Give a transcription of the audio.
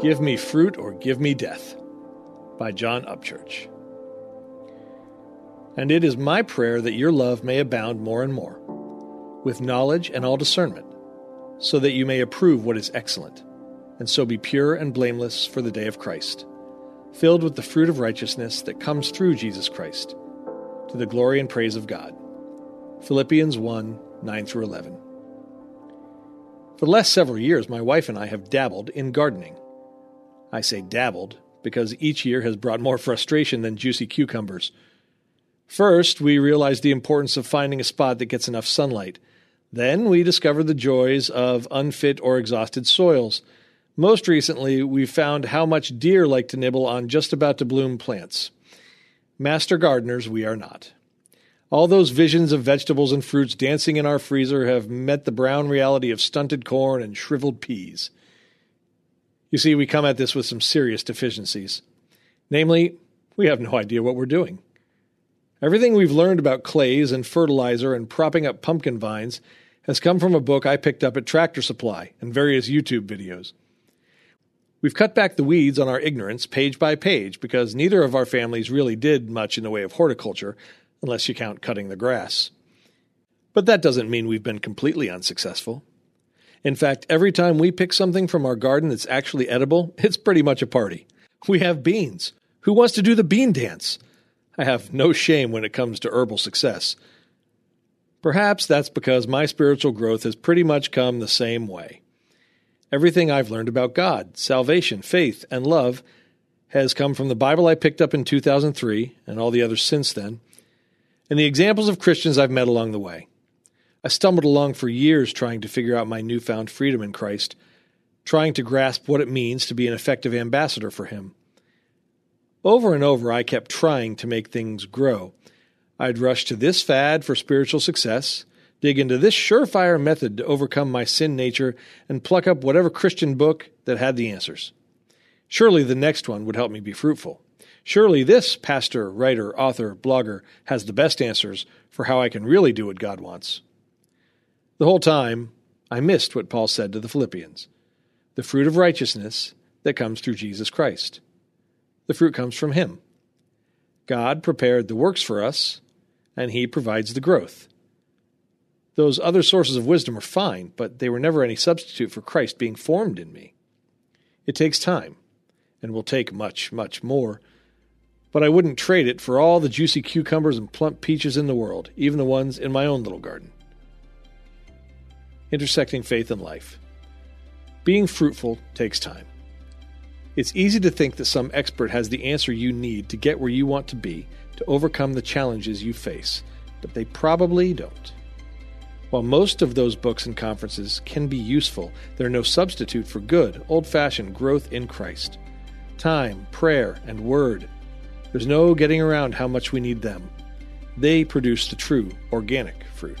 Give Me Fruit or Give Me Death by John Upchurch. And it is my prayer that your love may abound more and more, with knowledge and all discernment, so that you may approve what is excellent, and so be pure and blameless for the day of Christ, filled with the fruit of righteousness that comes through Jesus Christ, to the glory and praise of God. Philippians 1 9 through 11. For the last several years, my wife and I have dabbled in gardening. I say dabbled because each year has brought more frustration than juicy cucumbers. First, we realized the importance of finding a spot that gets enough sunlight. Then, we discovered the joys of unfit or exhausted soils. Most recently, we found how much deer like to nibble on just about to bloom plants. Master gardeners, we are not. All those visions of vegetables and fruits dancing in our freezer have met the brown reality of stunted corn and shriveled peas. You see, we come at this with some serious deficiencies. Namely, we have no idea what we're doing. Everything we've learned about clays and fertilizer and propping up pumpkin vines has come from a book I picked up at Tractor Supply and various YouTube videos. We've cut back the weeds on our ignorance page by page because neither of our families really did much in the way of horticulture unless you count cutting the grass. But that doesn't mean we've been completely unsuccessful. In fact, every time we pick something from our garden that's actually edible, it's pretty much a party. We have beans. Who wants to do the bean dance? I have no shame when it comes to herbal success. Perhaps that's because my spiritual growth has pretty much come the same way. Everything I've learned about God, salvation, faith, and love has come from the Bible I picked up in 2003 and all the others since then, and the examples of Christians I've met along the way. I stumbled along for years trying to figure out my newfound freedom in Christ, trying to grasp what it means to be an effective ambassador for Him. Over and over, I kept trying to make things grow. I'd rush to this fad for spiritual success, dig into this surefire method to overcome my sin nature, and pluck up whatever Christian book that had the answers. Surely the next one would help me be fruitful. Surely this pastor, writer, author, blogger has the best answers for how I can really do what God wants. The whole time, I missed what Paul said to the Philippians the fruit of righteousness that comes through Jesus Christ. The fruit comes from Him. God prepared the works for us, and He provides the growth. Those other sources of wisdom are fine, but they were never any substitute for Christ being formed in me. It takes time, and will take much, much more but I wouldn't trade it for all the juicy cucumbers and plump peaches in the world, even the ones in my own little garden. Intersecting faith and life. Being fruitful takes time. It's easy to think that some expert has the answer you need to get where you want to be, to overcome the challenges you face, but they probably don't. While most of those books and conferences can be useful, they're no substitute for good, old fashioned growth in Christ. Time, prayer, and word there's no getting around how much we need them. They produce the true organic fruit.